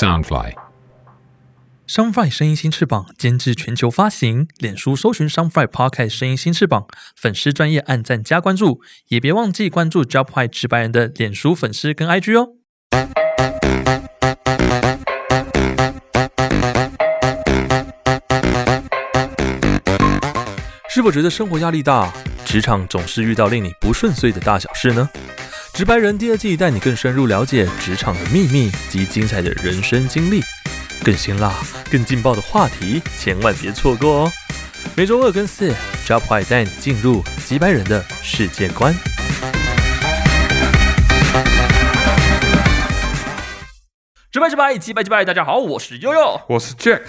Soundfly。Soundfly 声音新翅膀监制全球发行，脸书搜寻 Soundfly Podcast 声音新翅膀，粉丝专业按赞加关注，也别忘记关注 Job High 直白人的脸书粉丝跟 IG 哦。是否觉得生活压力大，职场总是遇到令你不顺遂的大小事呢？直白人第二季带你更深入了解职场的秘密及精彩的人生经历，更辛辣、更劲爆的话题，千万别错过哦！每周二跟四，Job High 带你进入直白人的世界观。直白直白，击败击败，大家好，我是悠悠。我是 Jack，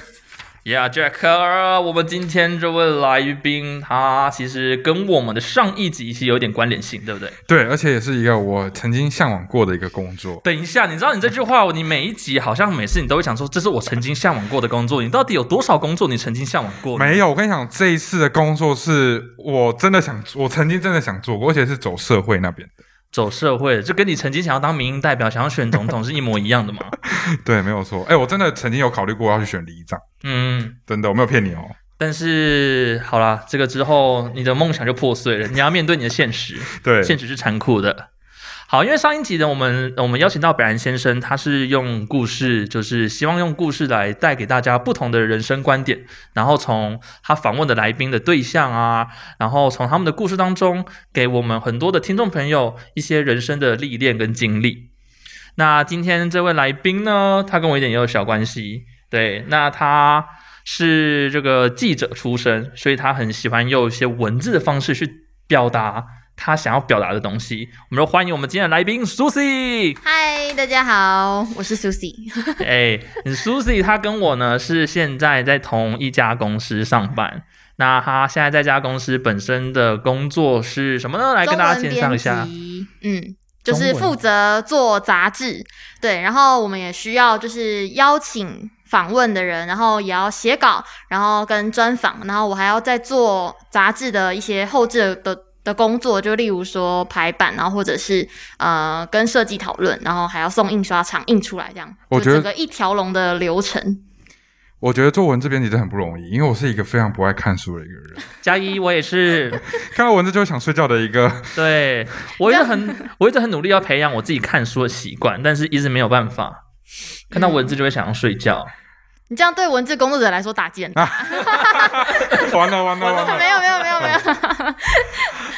Yeah，Jack，我们今天这位来宾，他其实跟我们的上一集是有点关联性，对不对？对，而且也是一个我曾经向往过的一个工作。等一下，你知道你这句话，你每一集好像每次你都会想说，这是我曾经向往过的工作。你到底有多少工作你曾经向往过？没有，我跟你讲，这一次的工作是我真的想，我曾经真的想做过，而且是走社会那边的。走社会，这跟你曾经想要当民意代表、想要选总统是一模一样的吗？对，没有错。哎，我真的曾经有考虑过要去选里长，嗯，真的，我没有骗你哦。但是好啦，这个之后你的梦想就破碎了，你要面对你的现实。对，现实是残酷的。好，因为上一集呢，我们我们邀请到北然先生，他是用故事，就是希望用故事来带给大家不同的人生观点，然后从他访问的来宾的对象啊，然后从他们的故事当中，给我们很多的听众朋友一些人生的历练跟经历。那今天这位来宾呢，他跟我一点也有小关系，对，那他是这个记者出身，所以他很喜欢用一些文字的方式去表达他想要表达的东西。我们就欢迎我们今天的来宾 Susie。嗨，大家好，我是 Susie。哎，Susie 她跟我呢是现在在同一家公司上班。那她现在在这家公司本身的工作是什么呢？来跟大家介绍一下。嗯，就是负责做杂志，对，然后我们也需要就是邀请访问的人，然后也要写稿，然后跟专访，然后我还要再做杂志的一些后置的。的工作就例如说排版，然后或者是呃跟设计讨论，然后还要送印刷厂印出来，这样我觉得整个一条龙的流程。我觉得作文字编辑真的很不容易，因为我是一个非常不爱看书的一个人，加一，我也是。看到文字就会想睡觉的一个。对我一直很，我一直很努力要培养我自己看书的习惯，但是一直没有办法。看到文字就会想要睡觉。你这样对文字工作者来说打击很大。完了完了完了！没有没有没有没有，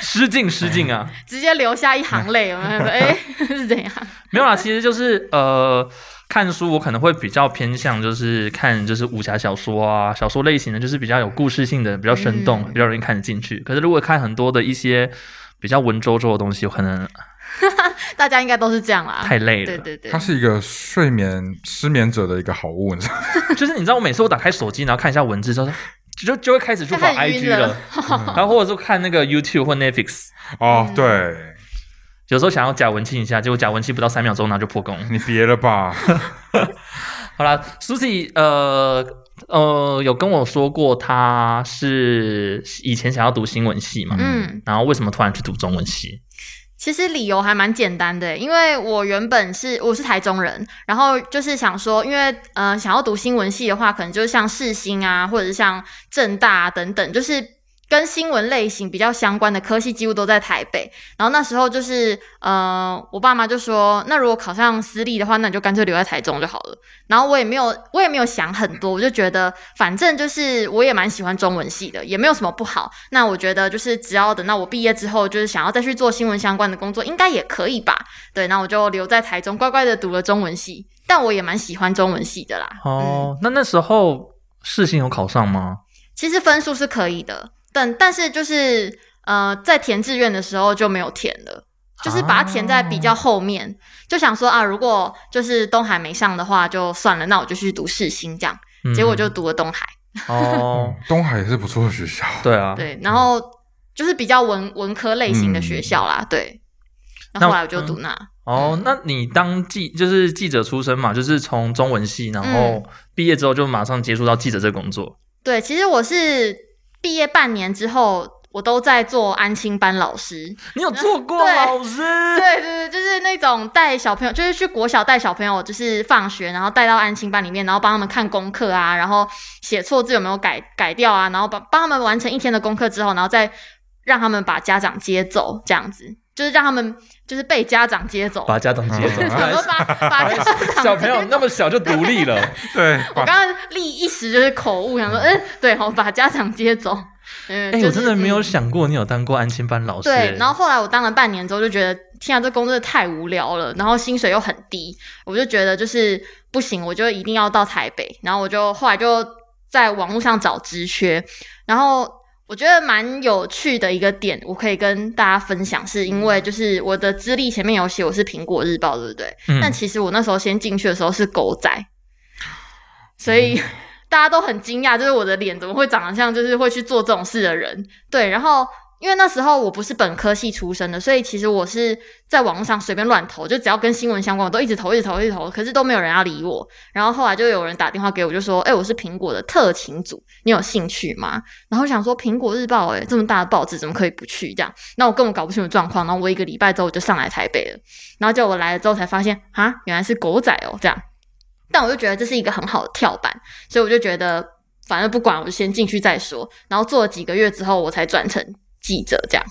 失敬失敬啊！直接流下一行泪。我们说，哎，是怎样？没有啦，其实就是呃，看书我可能会比较偏向就是看就是武侠小说啊，小说类型的，就是比较有故事性的，比较生动，嗯比较容易看得进去。可是如果看很多的一些比较文绉绉的东西，我可能 大家应该都是这样啦。太累了。对对对它，是一个睡眠失眠者的一个好物，你知道吗？就是你知道，我每次我打开手机，然后看一下文字，之后就就会开始去跑 IG 了了，然后或者是看那个 YouTube 或 Netflix。哦，嗯对，有时候想要假文青一下，结果假文青不到三秒钟，然后就破功。你别了吧？好啦 s u s i 呃呃有跟我说过，他是以前想要读新闻系嘛，嗯，然后为什么突然去读中文系？其实理由还蛮简单的，因为我原本是我是台中人，然后就是想说，因为呃想要读新闻系的话，可能就是像世新啊，或者是像正大啊等等，就是跟新闻类型比较相关的科系，几乎都在台北。然后那时候就是呃，我爸妈就说，那如果考上私立的话，那你就干脆留在台中就好了。然后我也没有，我也没有想很多，我就觉得反正就是我也蛮喜欢中文系的，也没有什么不好。那我觉得就是只要等到我毕业之后，就是想要再去做新闻相关的工作，应该也可以吧？对，那我就留在台中，乖乖的读了中文系。但我也蛮喜欢中文系的啦。哦，那那时候世新有考上吗？其实分数是可以的，但但是就是呃，在填志愿的时候就没有填了。就是把它填在比较后面，就想说啊，如果就是东海没上的话，就算了，那我就去读世新这样。嗯结果就读了东海，哦，东海也是不错的学校。对啊，对，然后就是比较文文科类型的学校啦，对。然后后来我就读那，哦，嗯那你当记就是记者出身嘛，就是从中文系，然后毕业之后就马上接触到记者这个工作。对，其实我是毕业半年之后，我都在做安心班老师。你有做过对老师？对对对，就是那种带小朋友，就是去国小带小朋友，就是放学然后带到安心班里面，然后帮他们看功课啊，然后写错字有没有改改掉啊，然后帮帮他们完成一天的功课之后，然后再让他们把家长接走，这样子就是让他们就是被家长接走。把家长接走，把 把家长小朋友那么小就独立了，对，我刚刚立一时就是口误，想说，嗯，对，我把家长接走。嗯，哎、就是我真的没有嗯想过你有当过安亲班老师、对，然后后来我当了半年之后，就觉得天啊，这工作太无聊了，然后薪水又很低，我就觉得就是不行，我就一定要到台北。然后我就后来就在网络上找职缺，然后我觉得蛮有趣的一个点，我可以跟大家分享，是因为就是我的资历前面有写我是苹果日报，对不对？嗯但其实我那时候先进去的时候是狗仔，所以 大家都很惊讶，就是我的脸怎么会长得像就是会去做这种事的人？对，然后因为那时候我不是本科系出身的，所以其实我是在网络上随便乱投，就只要跟新闻相关，我都一直投，一直投，一直投，可是都没有人要理我。然后后来就有人打电话给我，就说：“哎、我是苹果的特勤组，你有兴趣吗？”然后想说，苹果日报、哎，这么大的报纸，怎么可以不去？这样，那我根本搞不清楚状况。然后我一个礼拜之后我就上来台北了，然后结果我来了之后才发现，啊，原来是狗仔哦，这样。但我就觉得这是一个很好的跳板，所以我就觉得反正不管，我就先进去再说。然后做了几个月之后，我才转成记者这样。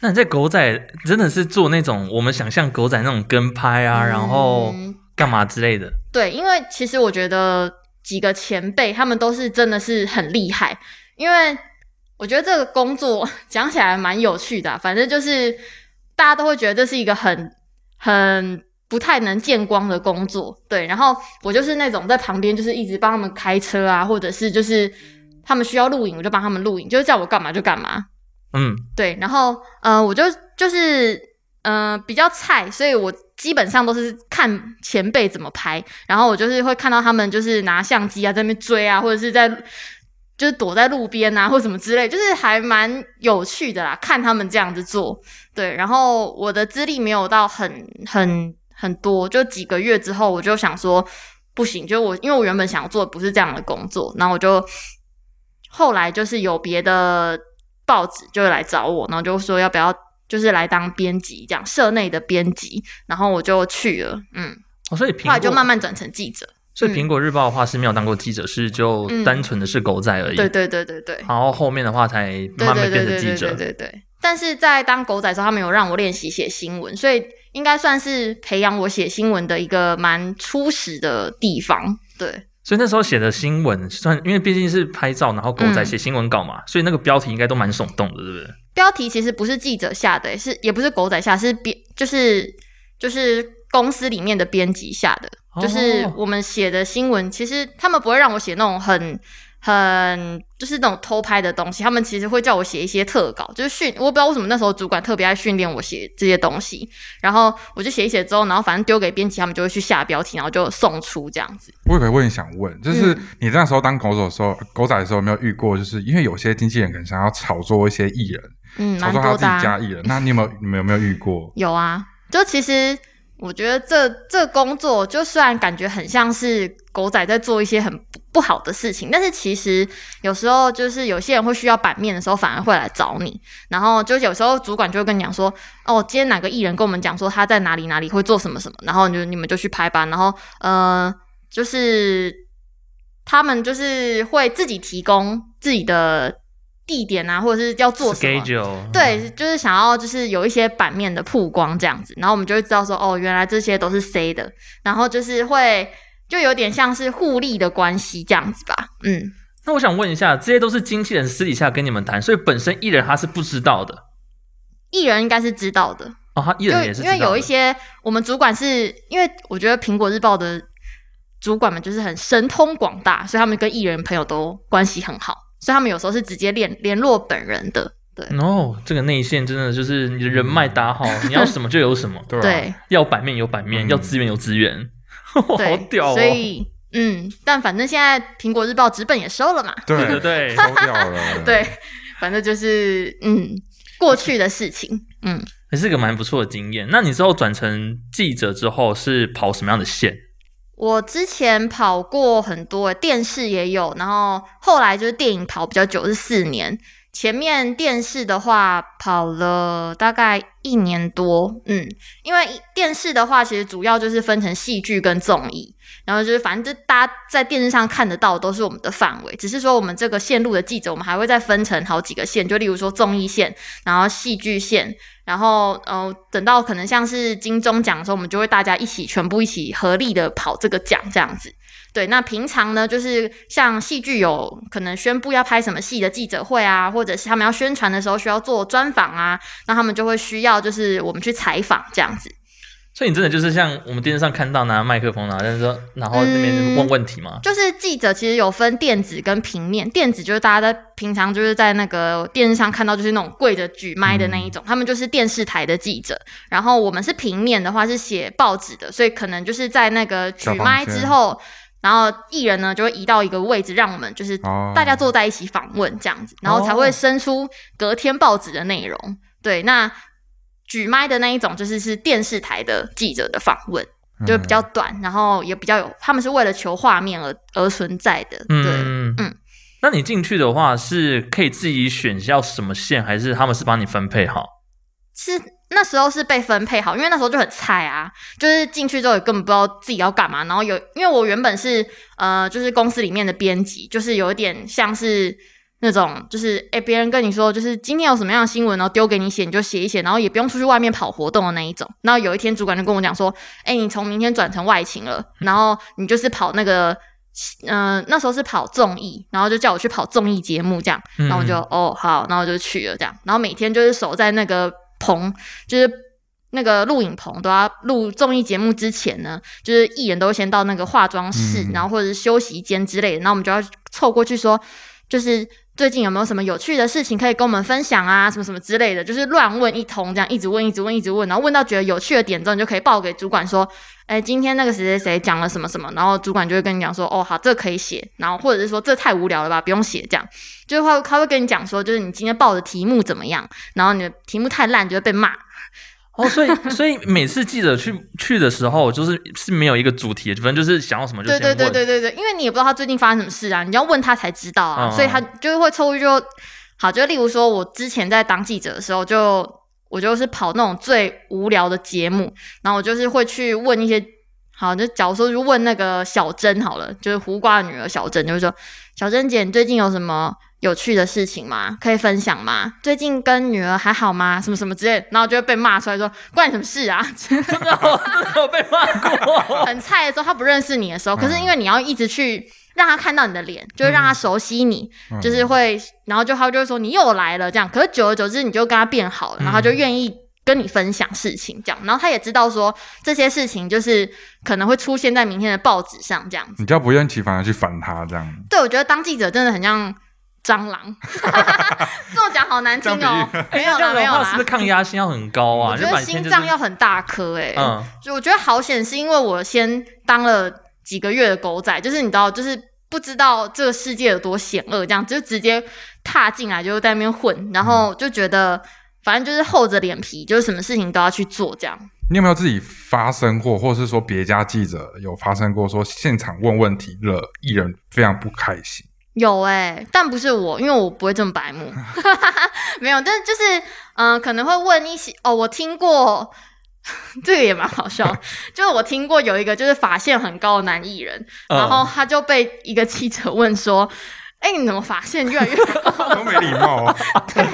那你在狗仔真的是做那种我们想象狗仔那种跟拍啊，然后嗯干嘛之类的？对，因为其实我觉得几个前辈他们都是真的是很厉害，因为我觉得这个工作讲起来蛮有趣的啊、反正就是大家都会觉得这是一个很很不太能见光的工作，对。然后我就是那种在旁边就是一直帮他们开车啊，或者是就是他们需要录影，我就帮他们录影，就是叫我干嘛就干嘛。嗯，对，然后呃，我就就是呃比较菜，所以我基本上都是看前辈怎么拍，然后我就是会看到他们就是拿相机啊在那边追啊，或者是在就是躲在路边啊或什么之类，就是还蛮有趣的啦，看他们这样子做。对，然后我的资历没有到很很很多，就几个月之后，我就想说不行，就我因为我原本想做的不是这样的工作，然后我就后来就是有别的报纸就来找我，然后就说要不要就是来当编辑，这样社内的编辑，然后我就去了，嗯，哦，所以苹后来就慢慢转成记者，所以苹果日报的话是没有当过记者，是就嗯单纯的是狗仔而已。对对对对对。然后后面的话才慢慢变成记者对。对对。但是在当狗仔的时候，他们有让我练习写新闻，所以应该算是培养我写新闻的一个蛮初始的地方。对，所以那时候写的新闻算，因为毕竟是拍照，然后狗仔嗯写新闻稿嘛，所以那个标题应该都蛮耸动的，对不对？标题其实不是记者下的，是也不是狗仔下，是编就是就是公司里面的编辑下的，哦就是我们写的新闻，其实他们不会让我写那种很。很就是那种偷拍的东西，他们其实会叫我写一些特稿，就是训。我不知道为什么那时候主管特别爱训练我写这些东西，然后我就写一写之后，然后反正丢给编辑，他们就会去下标题，然后就送出这样子。我有个问题想问，就是嗯你那时候当狗手的时候，狗仔的时候有没有遇过？就是因为有些经纪人可能想要炒作一些艺人，嗯，炒作他自。己家艺人，那你有没有你们有没有遇过？有啊，就其实我觉得这这工作，就虽然感觉很像是狗仔在做一些很不不好的事情，但是其实有时候就是有些人会需要版面的时候，反而会来找你。然后就有时候主管就会跟你讲说，哦，今天哪个艺人跟我们讲说他在哪里哪里会做什么什么，然后你就你们就去拍吧。然后呃，就是他们就是会自己提供自己的地点啊，或者是要做什么。schedule 对，就是想要就是有一些版面的曝光这样子，然后我们就会知道说，哦，原来这些都是 C 的，然后就是会就有点像是互利的关系这样子吧，嗯，那我想问一下，这些都是经纪人私底下跟你们谈，所以本身艺人他是不知道的。艺人应该是知道的，哦，他艺人也是为因为有一些我们主管是因为我觉得苹果日报的主管们就是很神通广大，所以他们跟艺人朋友都关系很好，所以他们有时候是直接联联络本人的，对、哦，这个内线真的就是你的人脉打好，你要什么就有什么，对吧？对。要版面有版面，嗯。要资源有资源，好对，屌哦！所以嗯，但反正现在苹果日报纸本也收了嘛，对对对对，收掉了。对，反正就是嗯过去的事情。嗯，也是个蛮不错的经验。那你之后转成记者之后是跑什么样的线？我之前跑过很多，电视也有，然后后来就是电影跑比较久是四年，前面电视的话跑了大概一年多，嗯，因为电视的话其实主要就是分成戏剧跟综艺，然后就是反正就大家在电视上看得到都是我们的范围，只是说我们这个线路的记者，我们还会再分成好几个线，就例如说综艺线，然后戏剧线，然后呃等到可能像是金钟奖的时候，我们就会大家一起全部一起合力的跑这个奖这样子。对，那平常呢，就是像戏剧有可能宣布要拍什么戏的记者会啊，或者是他们要宣传的时候需要做专访啊，那他们就会需要就是我们去采访这样子。所以你真的就是像我们电视上看到拿麦克风啊，但是说然后那边问问题吗？就是记者其实有分电子跟平面，电子就是大家在平常就是在那个电视上看到就是那种跪着举麦的那一种，他们就是电视台的记者。然后我们是平面的话是写报纸的，所以可能就是在那个举麦之后。然后艺人呢就会移到一个位置，让我们就是大家坐在一起访问这样子，然后才会生出隔天报纸的内容。对，那举麦的那一种就是是电视台的记者的访问，就比较短，然后也比较有，他们是为了求画面而而存在的。对，嗯，那你进去的话是可以自己选要什么线，还是他们是帮你分配好？是。那时候是被分配好，因为那时候就很菜啊，就是进去之后也根本不知道自己要干嘛。然后有，因为我原本是呃，就是公司里面的编辑，就是有一点像是那种，就是哎，别人跟你说，就是今天有什么样的新闻，然后丢给你写，你就写一写，然后也不用出去外面跑活动的那一种。然后有一天主管就跟我讲说，哎，你从明天转成外勤了，然后你就是跑那个，嗯，那时候是跑综艺，然后就叫我去跑综艺节目这样。然后我就哦好，然后我就去了这样。然后每天就是守在那个。棚就是那个录影棚，都要录综艺节目之前呢，就是艺人都先到那个化妆室，然后或者是休息间之类的，然后我们就要凑过去说，就是最近有没有什么有趣的事情可以跟我们分享啊，什么什么之类的，就是乱问一通，这样一直问，一直问，一直问，然后问到觉得有趣的点之后，你就可以报给主管说，哎，今天那个谁谁谁讲了什么什么，然后主管就会跟你讲说，哦，好，这可以写，然后或者是说这太无聊了吧，不用写这样。就是会，他会跟你讲说，就是你今天报的题目怎么样，然后你的题目太烂就会被骂。哦，所以 所以每次记者去去的时候，就是是没有一个主题，反正就是想要什么就对对对对对对，因为你也不知道他最近发生什么事啊，你要问他才知道啊，所以他就是会抽就好，就例如说我之前在当记者的时候，就我就是跑那种最无聊的节目，然后我就是会去问一些。好，就假如说就问那个小珍好了，就是胡瓜的女儿小珍，就是说小珍姐，你最近有什么有趣的事情吗？可以分享吗？最近跟女儿还好吗？什么什么之类，然后就会被骂出来说关你什么事啊？真的，真的有被骂过。很菜的时候，他不认识你的时候，可是因为你要一直去让他看到你的脸，就是让他熟悉你，就是会，然后就他就会说你又来了这样。可是久而久之，你就跟他变好了，然后他就愿意。跟你分享事情，这样，然后他也知道说这些事情就是可能会出现在明天的报纸上，这样子。你叫不厌其烦的去烦他，这样。对，我觉得当记者真的很像蟑螂，这么讲好难听哦。没有啦，没有啦。是不是抗压性要很高啊？我觉得心脏要很大颗，哎，嗯，就我觉得好险，是因为我先当了几个月的狗仔，就是你知道，就是不知道这个世界有多险恶，这样就直接踏进来就在那边混，然后就觉得。反正就是厚着脸皮，就是什么事情都要去做，这样。你有没有自己发生过，或者是说别家记者有发生过，说现场问问题惹艺人非常不开心？有哎，但不是我，因为我不会这么白目。没有，但是就是，嗯，可能会问一些。哦，我听过，这个也蛮好笑。就是我听过有一个，就是发线很高的男艺人，然后他就被一个记者问说。哎，你怎么发现越来越 高？都没礼貌，啊 对，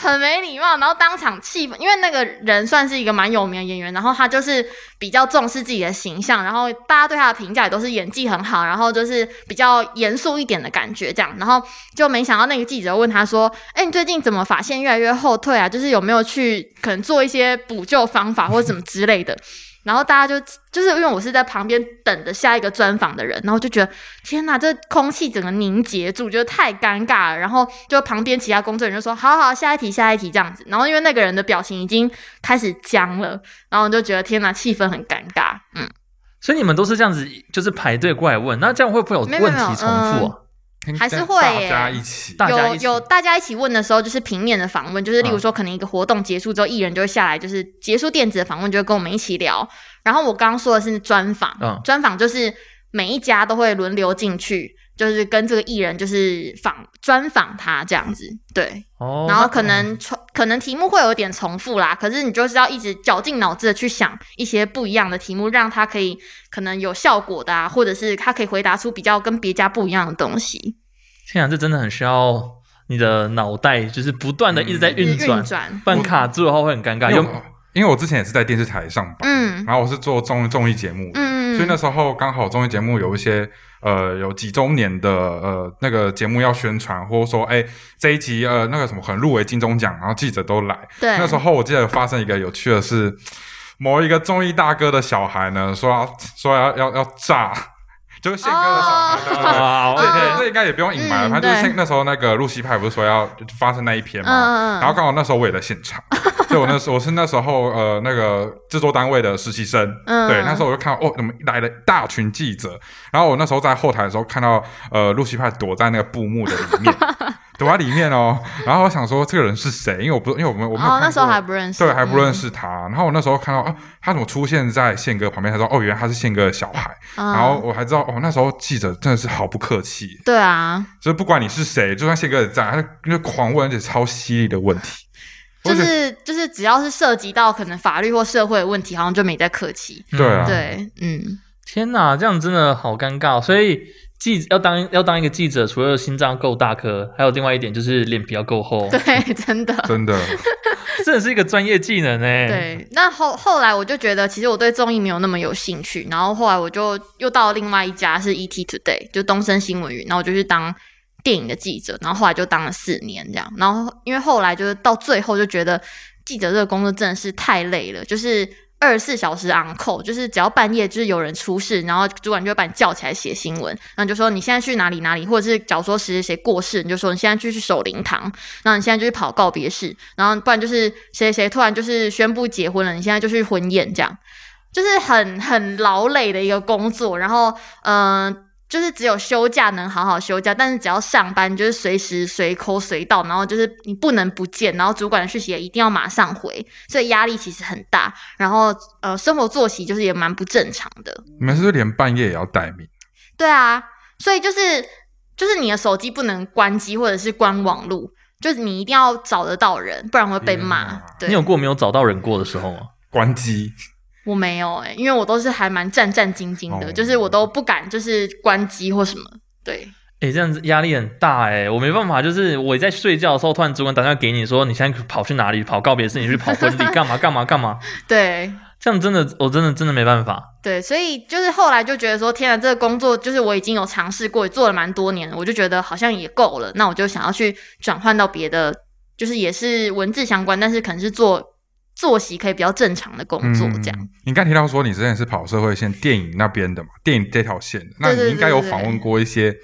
很没礼貌。然后当场气氛，因为那个人算是一个蛮有名的演员，然后他就是比较重视自己的形象，然后大家对他的评价也都是演技很好，然后就是比较严肃一点的感觉这样。然后就没想到那个记者问他说：“哎，你最近怎么发现越来越后退啊？就是有没有去可能做一些补救方法或者什么之类的？”然后大家就就是因为我是在旁边等着下一个专访的人，然后就觉得天哪，这空气整个凝结住，觉得太尴尬了。然后就旁边其他工作人员就说：“好好，下一题，下一题。”这样子。然后因为那个人的表情已经开始僵了，然后就觉得天哪，气氛很尴尬。嗯，所以你们都是这样子，就是排队过来问，那这样会不会有问题重复啊？还是会大家一起，有有大家一起问的时候，就是平面的访问，就是例如说，可能一个活动结束之后，艺人就会下来，就是结束电子的访问，就会跟我们一起聊。然后我刚刚说的是专访，专访就是每一家都会轮流进去，就是跟这个艺人就是访专访他这样子，对，哦，然后可能重可能题目会有点重复啦，可是你就是要一直绞尽脑汁的去想一些不一样的题目，让他可以可能有效果的啊，或者是他可以回答出比较跟别家不一样的东西，天啊，这真的很需要你的脑袋，就是不断的一直在运转，运转，不然卡住的话会很尴尬。有因为我之前也是在电视台上班，嗯。然后我是做综综艺节目的，嗯，所以那时候刚好综艺节目有一些呃有几周年的呃那个节目要宣传，或者说哎这一集呃那个什么可能入围金钟奖，然后记者都来。对，那时候我记得发生一个有趣的是，某一个综艺大哥的小孩呢说要说要要要炸，就是宪哥的小孩。对对对，这应该也不用隐瞒了，嗯反正就是那时候那个露西派不是说要发生那一篇嘛，然后刚好那时候我也在现场，对我那时候我是那时候呃那个制作单位的实习生，嗯对，那时候我就看到哦，怎么来了一大群记者，然后我那时候在后台的时候看到呃露西派躲在那个布幕的里面，躲在里面哦，然后我想说这个人是谁，因为我不因为我们我没有看哦，那时候过还不认识，对，还不认嗯，识他。然后我那时候看到啊，他怎么出现在宪哥旁边？他说：“哦，原来他是宪哥的小孩。嗯然后我还知道，哦，那时候记者真的是毫不客气，对啊，就是不管你是谁，就算宪哥也在，他就就狂问，而且超犀利的问题。就是就是只要是涉及到可能法律或社会的问题，好像就没在客气，对啊，对，嗯，天哪，这样真的好尴尬。哦。所以记要当要当一个记者，除了心脏够大颗，还有另外一点就是脸皮要够厚，对，真的。真的，真的是一个专业技能哎。，对，那后后来我就觉得，其实我对综艺没有那么有兴趣，然后后来我就又到了另外一家是 ET Today，就东森新闻云，然后我就去当电影的记者，然后后来就当了四年这样，然后因为后来就是到最后就觉得记者这个工作真的是太累了，就是。二十四小时 on call，就是只要半夜就是有人出事，然后主管就会把你叫起来写新闻，然后就说你现在去哪里哪里，或者是假如说谁谁谁过世，你就说你现在就去守灵堂，然后你现在就去跑告别式，然后不然就是谁谁谁突然就是宣布结婚了，你现在就去婚宴，这样。就是很很劳累的一个工作。然后嗯、就是只有休假能好好休假，但是只要上班就是随时随扣随到，然后就是你不能不见，然后主管的讯息也一定要马上回，所以压力其实很大。然后呃，生活作息就是也蛮不正常的。你们是不是连半夜也要待命？对啊，所以就是就是你的手机不能关机或者是关网路，就是你一定要找得到人，不然会被骂。对，你有过没有找到人过的时候吗？关机，我没有哎、因为我都是还蛮战战兢兢的，哦就是我都不敢就是关机或什么。对，哎、这样子压力很大哎、我没办法，就是我在睡觉的时候，突然主管打电话给你说，你现在跑去哪里？跑告别式，你去跑婚礼，干嘛干嘛干嘛？对，这样真的，我真的真的没办法。对，所以就是后来就觉得说，天啊，这个工作就是我已经有尝试过，也做了蛮多年了，我就觉得好像也够了，那我就想要去转换到别的，就是也是文字相关，但是可能是做作息可以比较正常的工作这样。嗯你刚提到说你之前是跑社会线电影那边的嘛，电影这条线的，那你应该有访问过一些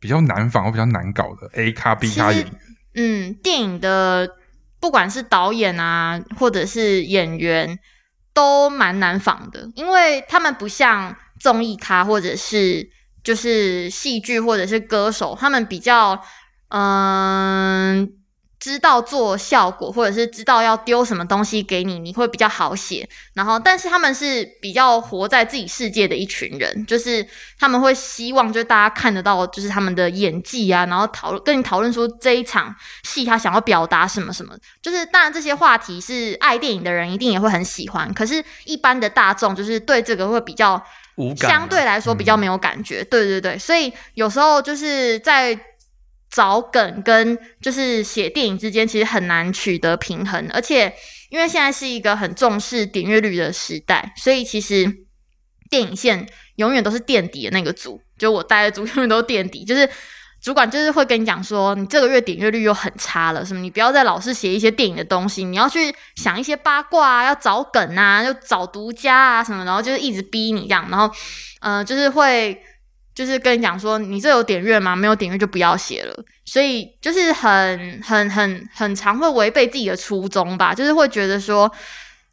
比较难访或比较难搞的 A 咖 B 咖演员。嗯，电影的不管是导演啊，或者是演员，都蛮难访的，因为他们不像综艺咖或者是就是戏剧或者是歌手，他们比较嗯。知道做效果，或者是知道要丢什么东西给你，你会比较好写。然后，但是他们是比较活在自己世界的一群人，就是他们会希望就是大家看得到，就是他们的演技啊，然后讨论跟你讨论说这一场戏他想要表达什么什么。就是当然这些话题是爱电影的人一定也会很喜欢，可是一般的大众就是对这个会比较无感啊、相对来说比较没有感觉。对对对，所以有时候就是在找梗跟就是写电影之间，其实很难取得平衡。而且因为现在是一个很重视点阅率的时代，所以其实电影线永远都是垫底的那个组，就我待的组永远都垫底，就是。主管就是会跟你讲说，你这个月点阅率又很差了，什么你不要再老是写一些电影的东西，你要去想一些八卦啊，要找梗啊，要找独家啊什么，然后就是一直逼你这样，然后，呃，就是会就是跟你讲说，你这有点阅吗？没有点阅就不要写了。所以就是很很很很常会违背自己的初衷吧，就是会觉得说，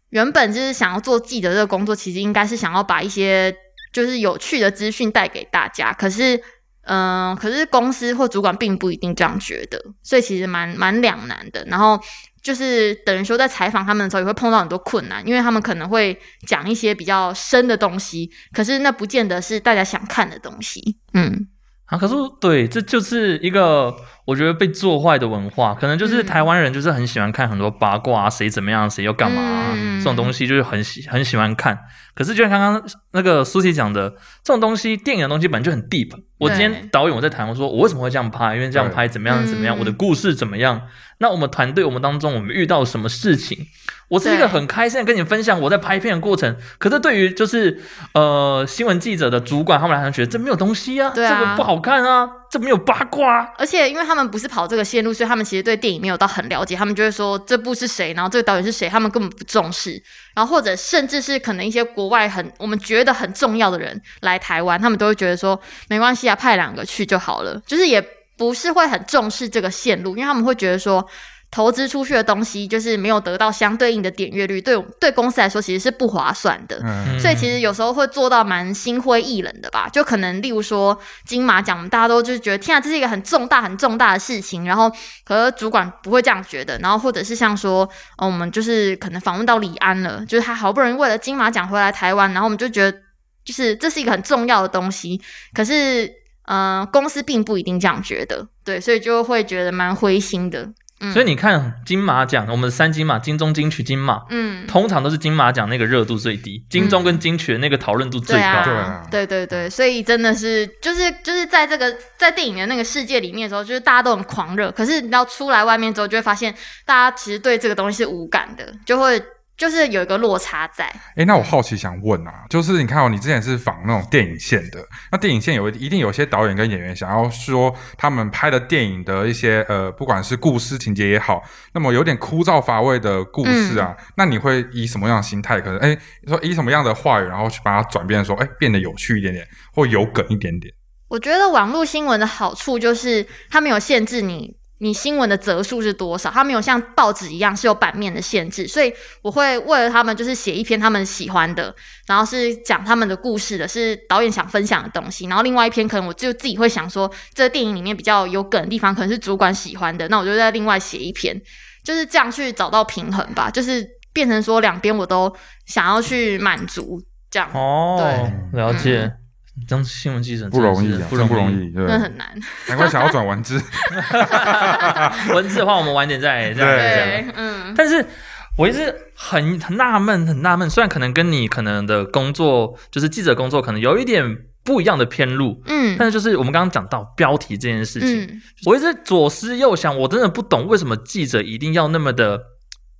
原本就是想要做记者这个工作，其实应该是想要把一些就是有趣的资讯带给大家，可是。嗯，可是公司或主管并不一定这样觉得，所以其实蛮蛮两难的。然后就是等于说，在采访他们的时候，也会碰到很多困难，因为他们可能会讲一些比较深的东西，可是那不见得是大家想看的东西。嗯，啊，可是对，这就是一个我觉得被做坏的文化，可能就是嗯台湾人就是很喜欢看很多八卦啊，谁怎么样，谁又干嘛、啊嗯这种东西，就是很喜很喜欢看。可是就像刚刚那个苏琪讲的，这种东西，电影的东西本来就很 deep。我今天导演我在谈，我说我为什么会这样拍，因为这样拍怎么样怎么样，嗯我的故事怎么样。那我们团队我们当中我们遇到什么事情，我是一个很开心的跟你分享我在拍片的过程。可是对于就是呃新闻记者的主管他们来讲，觉得这没有东西啊，这个不好看啊，这没有八卦啊。而且因为他们不是跑这个线路，所以他们其实对电影没有到很了解，他们就会说这部是谁，然后这个导演是谁，他们根本不重视。然后或者甚至是可能一些国外很我们觉得很重要的人来台湾，他们都会觉得说没关系啊，派两个去就好了，就是也不是会很重视这个线路，因为他们会觉得说。投资出去的东西就是没有得到相对应的点阅率，对对公司来说其实是不划算的。嗯，所以其实有时候会做到蛮心灰意冷的吧，就可能例如说金马奖，大家都就是觉得天啊，这是一个很重大很重大的事情，然后可是主管不会这样觉得，然后或者是像说，哦，我们就是可能访问到李安了，就是他好不容易为了金马奖回来台湾，然后我们就觉得就是这是一个很重要的东西，可是嗯、呃公司并不一定这样觉得，对，所以就会觉得蛮灰心的，嗯，所以你看金马奖，我们的三金马、金钟、金曲、金马，嗯。通常都是金马奖那个热度最低，金钟跟金曲的那个讨论度最高。对啊对对对，所以真的是就是就是在这个在电影的那个世界里面的时候，就是大家都很狂热，可是你要出来外面之后，就会发现大家其实对这个东西是无感的，就会就是有一个落差在。哎，那我好奇想问啊，就是你看哦，你之前是仿那种电影线的，那电影线有一定有些导演跟演员想要说他们拍的电影的一些呃，不管是故事情节也好，那么有点枯燥乏味的故事啊，那你会以什么样的心态？可能哎，说以什么样的话语，然后去把它转变说，哎，变得有趣一点点，或有梗一点点。我觉得网络新闻的好处就是它没有限制你。你新闻的则数是多少？它没有像报纸一样是有版面的限制，所以我会为了他们就是写一篇他们喜欢的，然后是讲他们的故事的，是导演想分享的东西。然后另外一篇可能我就自己会想说，这个电影里面比较有梗的地方，可能是主管喜欢的，那我就再另外写一篇，就是这样去找到平衡吧，就是变成说两边我都想要去满足，这样、哦，对了解。当新闻记者不容易啊，不真不容易。真，的很难。难怪想要转文字。文字的话，我们晚点再这样对讲。嗯，但是我一直很很纳闷，很纳闷。虽然可能跟你可能的工作，就是记者工作，可能有一点不一样的偏路，嗯但是就是我们刚刚讲到标题这件事情，嗯我一直左思右想，我真的不懂为什么记者一定要那么的，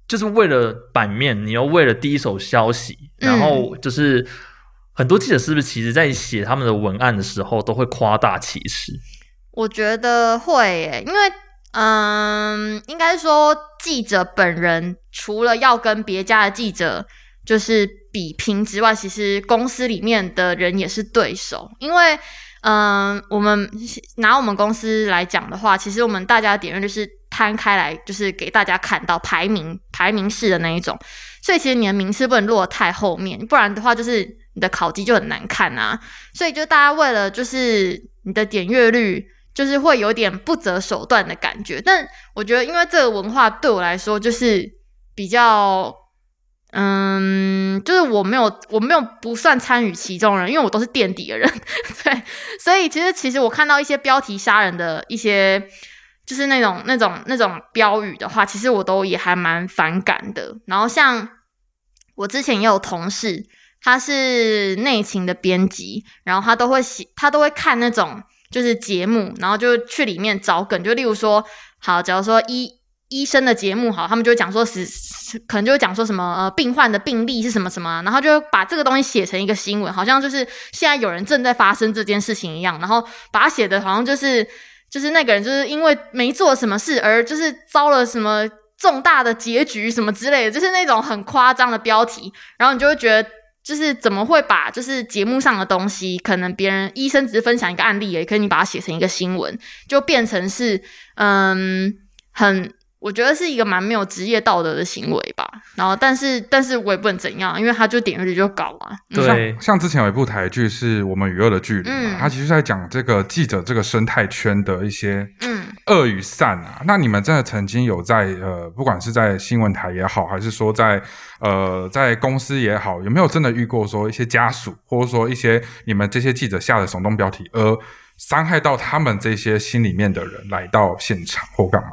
就是为了版面，你又为了第一手消息，嗯然后就是。很多记者是不是其实在写他们的文案的时候都会夸大其词？我觉得会耶，因为嗯，应该说记者本人除了要跟别家的记者就是比拼之外，其实公司里面的人也是对手。因为嗯，我们拿我们公司来讲的话，其实我们大家的点阅率是摊开来，就是给大家看到排名排名式的那一种。所以其实你的名次不能落太后面，不然的话就是你的考绩就很难看啊。所以就大家为了就是你的点阅率，就是会有点不择手段的感觉。但我觉得，因为这个文化对我来说就是比较，嗯，就是我没有我没有不算参与其中人，因为我都是垫底的人，对，所以其实其实我看到一些标题杀人的一些。就是那种那种那种标语的话，其实我都也还蛮反感的。然后像我之前也有同事，他是内勤的编辑，然后他都会写，他都会看那种就是节目，然后就去里面找梗，就例如说，好，假如说医医生的节目好，他们就会讲说是可能就会讲说什么呃病患的病例是什么什么，然后就把这个东西写成一个新闻，好像就是现在有人正在发生这件事情一样，然后把它写的好像就是就是那个人就是因为没做什么事而就是遭了什么。重大的结局什么之类的，就是那种很夸张的标题，然后你就会觉得，就是怎么会把就是节目上的东西，可能别人医生只是分享一个案例，也可以你把它写成一个新闻，就变成是嗯很。我觉得是一个蛮没有职业道德的行为吧，然后但是但是我也不能怎样，因为他就点阅率就高啊。嗯对像像之前有一部台剧是我们娱乐的距离嘛，嗯它其实在讲这个记者这个生态圈的一些嗯恶与善啊。那你们真的曾经有在呃，不管是在新闻台也好，还是说在呃在公司也好，有没有真的遇过说一些家属，或者说一些你们这些记者下的耸动标题，而伤害到他们这些心里面的人来到现场或干嘛？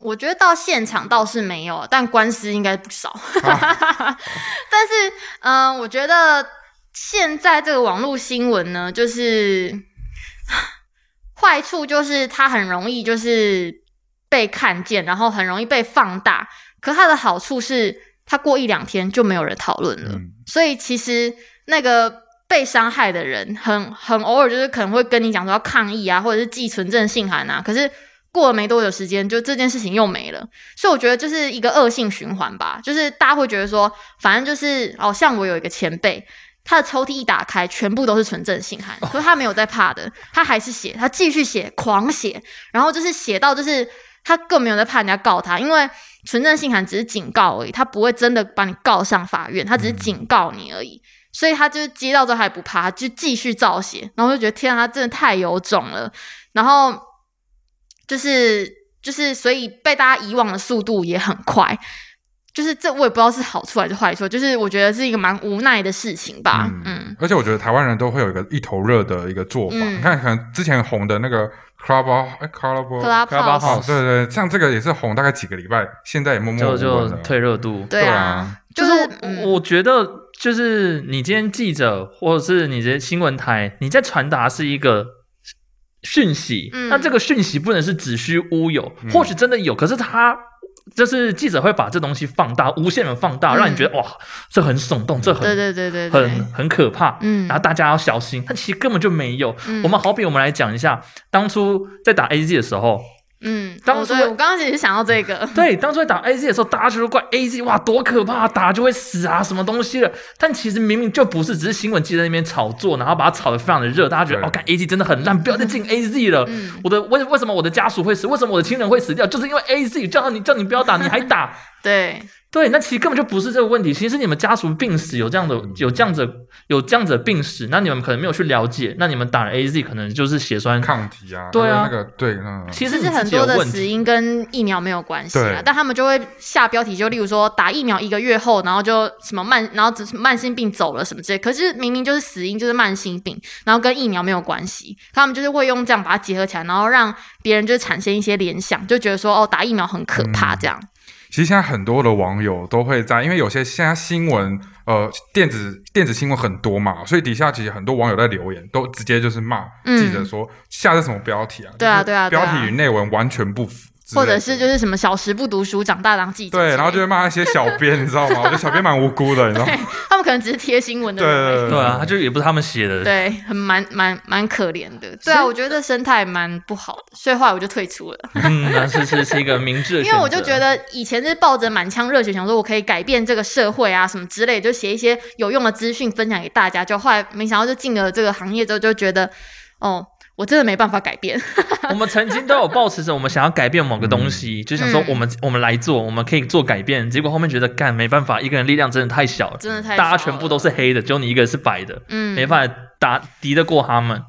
我觉得到现场倒是没有，但官司应该不少。但是，嗯、我觉得现在这个网络新闻呢，就是坏处就是它很容易就是被看见，然后很容易被放大。可它的好处是，它过一两天就没有人讨论了。嗯所以其实那个被伤害的人很很偶尔就是可能会跟你讲说要抗议啊，或者是寄存证信函啊，可是过了没多久时间，就这件事情又没了。所以我觉得就是一个恶性循环吧，就是大家会觉得说，反正就是哦，像我有一个前辈。他的抽屉一打开，全部都是纯正信函，可是他没有在怕的，他还是写，他继续写，狂写，然后就是写到就是他更没有在怕人家告他，因为纯正信函只是警告而已，他不会真的把你告上法院，他只是警告你而已。所以他就是接到之后还不怕，就继续造写，然后就觉得天啊，他真的太有种了。然后就是就是，所以被大家遗忘的速度也很快。就是这我也不知道是好处还是坏处，就是我觉得是一个蛮无奈的事情吧。嗯嗯而且我觉得台湾人都会有一个一头热的一个做法。嗯你看，可能之前红的那个 Club 哎 Club，Clubhouse 哦，对对，对像这个也是红大概几个礼拜，现在也默默就就。退热度。对啊对啊，就是是我嗯我觉得，就是你今天记者或者是你这新闻台，你在传达是一个讯息，嗯那这个讯息不能是子虚乌有，嗯或许真的有，可是他。就是记者会把这东西放大，无限的放大，嗯让你觉得哇，这很耸动，这很对对对对对，很很可怕，嗯然后大家要小心。但其实根本就没有。嗯我们好比我们来讲一下，当初在打 A Z 的时候，嗯，当初我刚刚其实想到这个，对，当初在打 A Z 的时候，大家就说怪 A Z 哇多可怕，打就会死啊，什么东西的。但其实明明就不是，只是新闻记者在那边炒作，然后把它炒得非常的热，大家觉得哦，看 A Z 真的很烂，不要再进 A Z 了。嗯我的为为什么我的家属会死？为什么我的亲人会死掉？就是因为 A Z 叫你叫你不要打，你还打。对，对，那其实根本就不是这个问题，其实是你们家属病史有这样的有这样子有这样子的病史，那你们可能没有去了解，那你们打了 A Z 可能就是血栓抗体啊，对啊那个对，嗯，其实你自其实很多的死。因跟疫苗没有关系啊对，但他们就会下标题，就例如说打疫苗一个月后，然后就什么慢，然后只是慢性病走了什么之类，可是明明就是死因就是慢性病，然后跟疫苗没有关系，他们就是会用这样把它结合起来，然后让别人就产生一些联想，就觉得说哦打疫苗很可怕嗯这样。其实现在很多的网友都会在，因为有些现在新闻，呃，电子电子新闻很多嘛，所以底下其实很多网友在留言，都直接就是骂嗯记者说、下这什么标题啊？对啊对啊标题与内文完全不符或者是就是什么小时不读书，长大当记者对，然后就会骂一些小编，你知道吗？我觉得小编蛮无辜的，你知道吗？他们可能只是贴新闻的人而已。对对啊，他就也不是他们写的。对，很蛮蛮蛮可怜的。对啊，我觉得这生态蛮不好的，所以后来我就退出了。嗯，那是是是一个明智的。因为我就觉得以前是抱着满腔热血，想说我可以改变这个社会啊什么之类，就写一些有用的资讯分享给大家。就后来没想到就进了这个行业之后，就觉得哦，我真的没办法改变。我们曾经都有抱持着我们想要改变某个东西，就想说嗯我们我们来做，我们可以做改变。结果后面觉得干没办法，一个人力量真的太小了，真的太大家全部都是黑的，只有你一个人是白的，嗯，没办法打敌得过他们。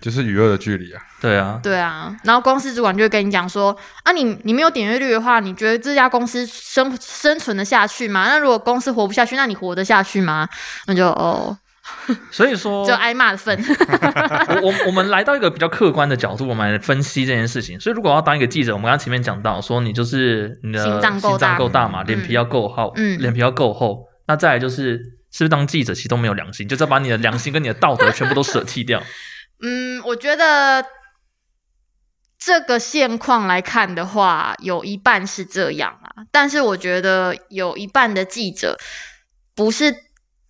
就是与恶的距离啊。对啊，对啊，然后公司主管就会跟你讲说啊，你你没有点阅率的话，你觉得这家公司生生存的下去吗？那如果公司活不下去，那你活得下去吗？那就哦，所以说就挨骂的份。我我我们来到一个比较客观的角度，我们来分析这件事情。所以如果要当一个记者，我们刚刚前面讲到说，你就是你的心脏够大嘛，嗯脸皮要够厚，嗯脸皮要够厚。那再来就是，是不是当记者其实都没有良心，就是要把你的良心跟你的道德全部都舍弃掉。嗯，我觉得这个现况来看的话，有一半是这样啊，但是我觉得有一半的记者不是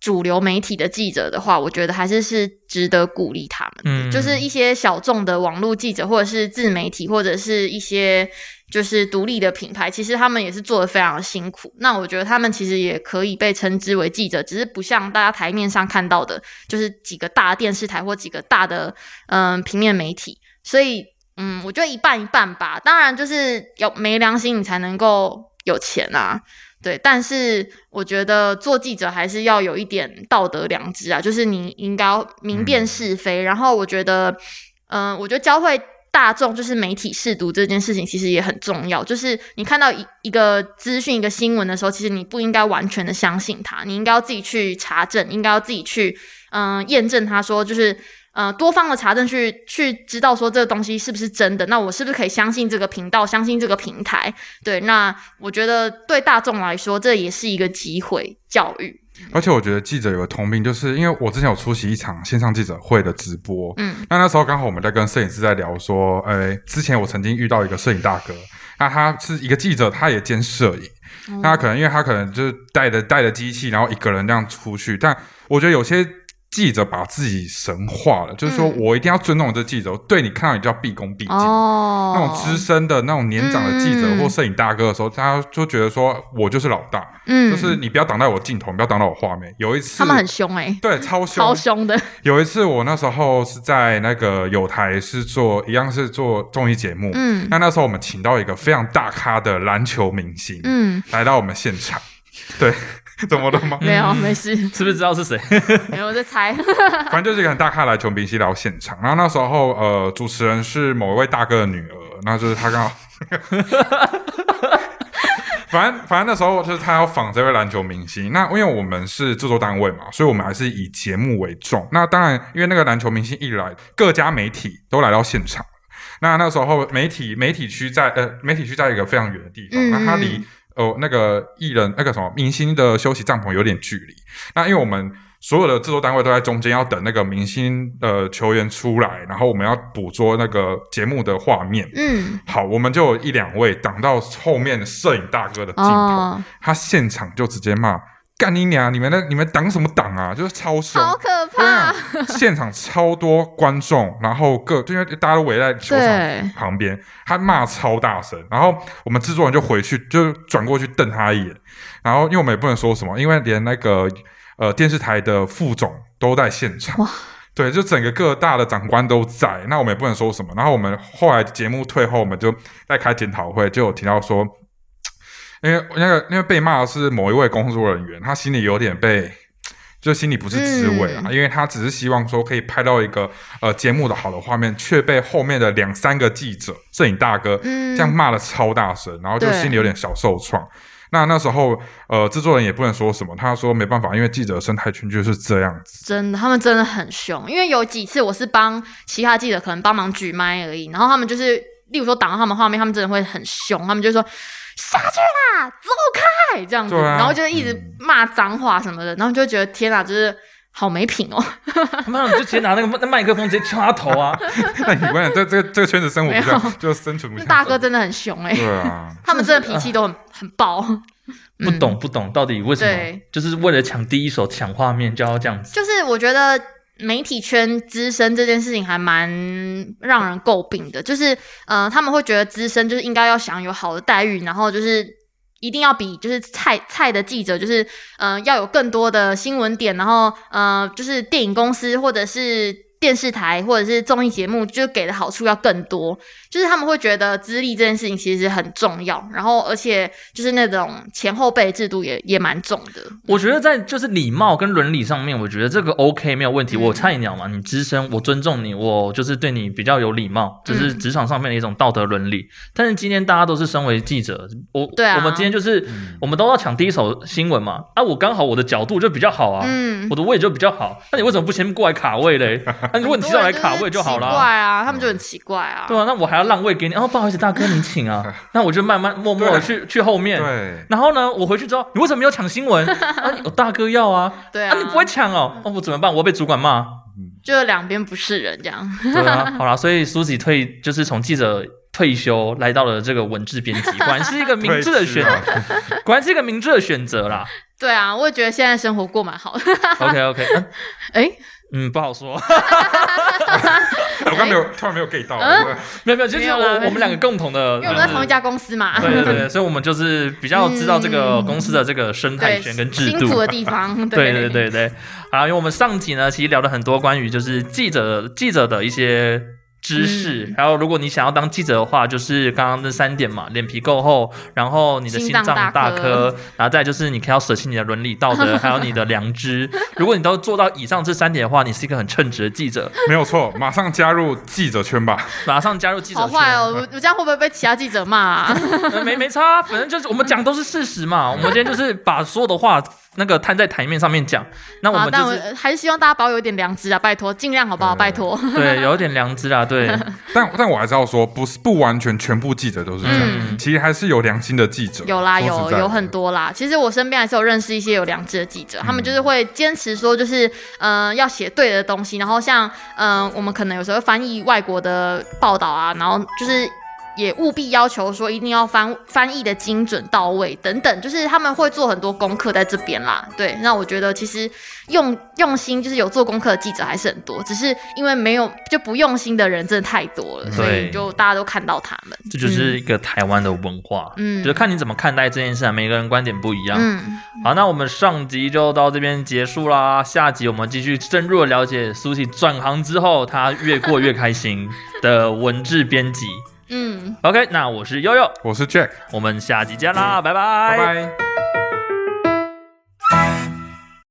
主流媒体的记者的话，我觉得还是是值得鼓励他们的。嗯就是一些小众的网络记者，或者是自媒体，或者是一些就是独立的品牌，其实他们也是做的非常辛苦。那我觉得他们其实也可以被称之为记者，只是不像大家台面上看到的，就是几个大电视台或几个大的嗯、平面媒体。所以嗯，我觉得一半一半吧。当然，就是有没良心，你才能够有钱啊。对，但是我觉得做记者还是要有一点道德良知啊，就是你应该要明辨是非。然后我觉得，嗯、我觉得教会大众就是媒体试读这件事情，其实也很重要。就是你看到一一个资讯、一个新闻的时候，其实你不应该完全的相信它，你应该要自己去查证，应该要自己去嗯、验证它说就是。呃多方的查证去去知道说这个东西是不是真的，那我是不是可以相信这个频道，相信这个平台？对，那我觉得对大众来说，这也是一个机会教育。而且我觉得记者有个通病，就是因为我之前有出席一场线上记者会的直播，嗯，那那时候刚好我们在跟摄影师在聊说，呃，之前我曾经遇到一个摄影大哥，那他是一个记者，他也兼摄影，那他可能因为他可能就是带着带着机器，然后一个人这样出去，但我觉得有些。记者把自己神化了，就是说我一定要尊重这记者，对你看到你就要毕恭毕敬。哦，那种资深的、那种年长的记者嗯。或摄影大哥的时候，他就觉得说我就是老大，嗯，就是你不要挡在我镜头，你不要挡到我画面。有一次他们很凶哎、对超凶，超凶的，有一次我那时候是在那个有台是做一样是做综艺节目，嗯。那那时候我们请到一个非常大咖的篮球明星，嗯，来到我们现场，对，怎么了吗？没有没事，是不是知道是谁？没有我在猜，反正就是一个很大咖的篮球明星来到现场，然后那时候呃，主持人是某一位大哥的女儿，那就是他刚好。反正反正那时候就是他要访这位篮球明星，那因为我们是制作单位嘛，所以我们还是以节目为重。那当然，因为那个篮球明星一来，各家媒体都来到现场。那那时候媒体媒体区在呃媒体区在一个非常远的地方，嗯那它离呃那个艺人那个什么明星的休息帐篷有点距离。那因为我们所有的制作单位都在中间，要等那个明星呃球员出来，然后我们要捕捉那个节目的画面。嗯，好，我们就有一两位挡到后面的摄影大哥的镜头，哦，他现场就直接骂：“干你娘！你们那你们挡什么挡啊？”就是超凶。好可怕，，现场超多观众，然后各就因为大家都围在球场旁边，他骂超大声，然后我们制作人就回去就转过去瞪他一眼，然后因为我们也不能说什么，因为连那个呃电视台的副总都在现场哇。对，就整个各大的长官都在，那我们也不能说什么。然后我们后来节目退后，我们就在开检讨会，就有提到说，因为那个因为被骂的是某一位工作人员，他心里有点被，就心里不是滋味啊，嗯因为他只是希望说可以拍到一个呃节目的好的画面，却被后面的两三个记者、摄影大哥嗯，这样骂的超大声，然后就对心里有点小受创。那那时候，呃，制作人也不能说什么，他说没办法，因为记者生态圈就是这样子。真的，他们真的很凶。因为有几次我是帮其他记者可能帮忙举麦而已，然后他们就是，例如说挡到他们画面，他们真的会很凶，他们就说下去啦，走开这样子，对啊然后就一直嗯骂脏话什么的，然后就觉得天哪，就是好没品哦。他妈，你就直接拿那个麦麦克风直接敲他头啊！那你关键这这个这个圈子生活不没下，就生存不下去。大哥真的很凶哎、对啊，他们真的脾气都很很爆。不懂不懂，到底为什么对？就是为了抢第一手、抢画面就要这样子。就是我觉得媒体圈资深这件事情还蛮让人诟病的，就是呃，他们会觉得资深就是应该要享有好的待遇，然后就是一定要比就是菜菜的记者，就是呃要有更多的新闻点，然后呃就是电影公司或者是。电视台或者是综艺节目，就给的好处要更多，就是他们会觉得资历这件事情其实很重要，然后而且就是那种前后辈制度也也蛮重的。我觉得在就是礼貌跟伦理上面，我觉得这个 OK 没有问题。嗯我菜鸟嘛，你资深，我尊重你，我就是对你比较有礼貌，这是嗯职场上面的一种道德伦理。但是今天大家都是身为记者，我对啊我们今天就是、嗯我们都要抢第一手新闻嘛。啊，我刚好我的角度就比较好啊，嗯我的位就比较好。那你为什么不先过来卡位嘞？那、如果你提早来卡位就好奇怪。啊，他们就很奇怪啊。对啊，那我还要让位给你。哦，不好意思，大哥，你请啊。那我就慢慢默默的去去后面。对，然后呢，我回去之后，你为什么没有抢新闻？啊，我大哥要啊，对啊，啊，你不会抢哦，哦，我怎么办？我要被主管骂。就两边不是人这样。对啊，好啦，所以苏 u 退就是从记者退休来到了这个文字编辑，果然是一个明智的选，退去了果然是一个明智的选择啦。对啊，我也觉得现在生活过蛮好的。OK OK，嗯哎，嗯，不好说，我刚没有突然没有 get 到，没有没有，就是我我们两个共同的，因为我们在同一家公司嘛。对对对对，所以我们就是比较知道这个嗯。公司的这个生态，圈跟制度。的地方。对。对对对对，好，因为我们上集呢，其实聊了很多关于就是记者记者的一些知识，嗯还有如果你想要当记者的话，就是刚刚那三点嘛，脸皮够厚，然后你的心脏大大颗然后再就是你可以要舍弃你的伦理道德，还有你的良知。如果你都做到以上这三点的话，你是一个很称职的记者，没有错，马上加入记者圈吧。马上加入记者圈。好坏哦，我我这样会不会被其他记者骂 没没差，反正就是我们讲都是事实嘛。我们今天就是把所有的话那个摊在台面上面讲。那我啊，但我们就是、还是希望大家保有一点良知啊，拜托，尽量好不好？拜托。对 有一点良知啊，对，但但我还是要说，不是不完全全部记者都是这样，嗯其实还是有良心的记者。有啦，有有很多啦。其实我身边还是有认识一些有良知的记者，他们就是会坚持说，就是嗯、呃要写对的东西。然后像嗯、呃我们可能有时候会翻译外国的报道啊，然后就是。也务必要求说一定要翻翻译的精准到位等等，就是他们会做很多功课在这边啦。对，那我觉得其实用用心就是有做功课的记者还是很多，只是因为没有就不用心的人真的太多了，所对以就大家都看到他们。这就是一个台湾的文化，嗯就是看你怎么看待这件事啊，每个人观点不一样。嗯，好，那我们上集就到这边结束啦，下集我们继续深入的了解苏西转行之后，他越过越开心的文字编辑。嗯。OK，那我是悠悠，我是 Jack，我们下集见啦，拜拜拜。